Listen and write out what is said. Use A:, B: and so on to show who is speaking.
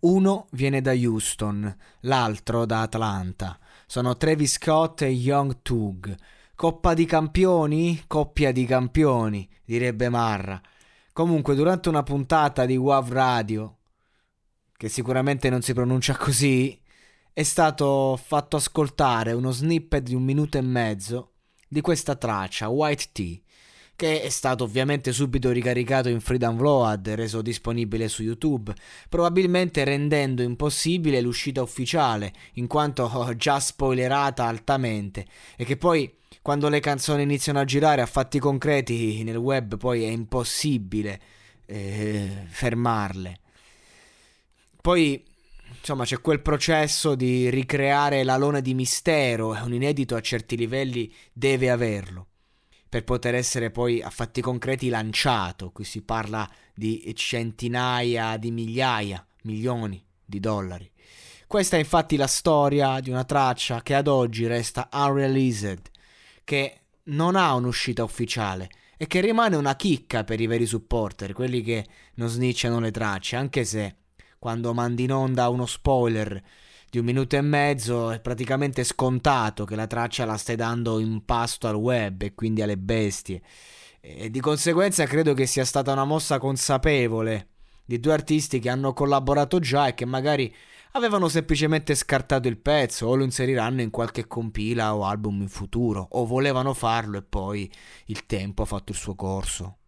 A: Uno viene da Houston, l'altro da Atlanta. Sono Travis Scott e Young Tug. Coppa di campioni? Coppia di campioni, direbbe Marra. Comunque, durante una puntata di WAV Radio, che sicuramente non si pronuncia così, è stato fatto ascoltare uno snippet di un minuto e mezzo di questa traccia, White Tea, che è stato ovviamente subito ricaricato in free download e reso disponibile su YouTube, probabilmente rendendo impossibile l'uscita ufficiale, in quanto già spoilerata altamente, e che poi quando le canzoni iniziano a girare a fatti concreti nel web poi è impossibile eh, fermarle. Poi insomma c'è quel processo di ricreare l'alone di mistero e un inedito a certi livelli deve averlo per poter essere poi a fatti concreti lanciato. Qui si parla di centinaia di migliaia, milioni di dollari. Questa è infatti la storia di una traccia che ad oggi resta unreleased, che non ha un'uscita ufficiale e che rimane una chicca per i veri supporter, quelli che non snitchano le tracce, anche se quando mandi in onda uno spoiler di un minuto e mezzo è praticamente scontato che la traccia la stai dando in pasto al web e quindi alle bestie. E di conseguenza credo che sia stata una mossa consapevole di due artisti che hanno collaborato già e che magari avevano semplicemente scartato il pezzo o lo inseriranno in qualche compila o album in futuro o volevano farlo e poi il tempo ha fatto il suo corso.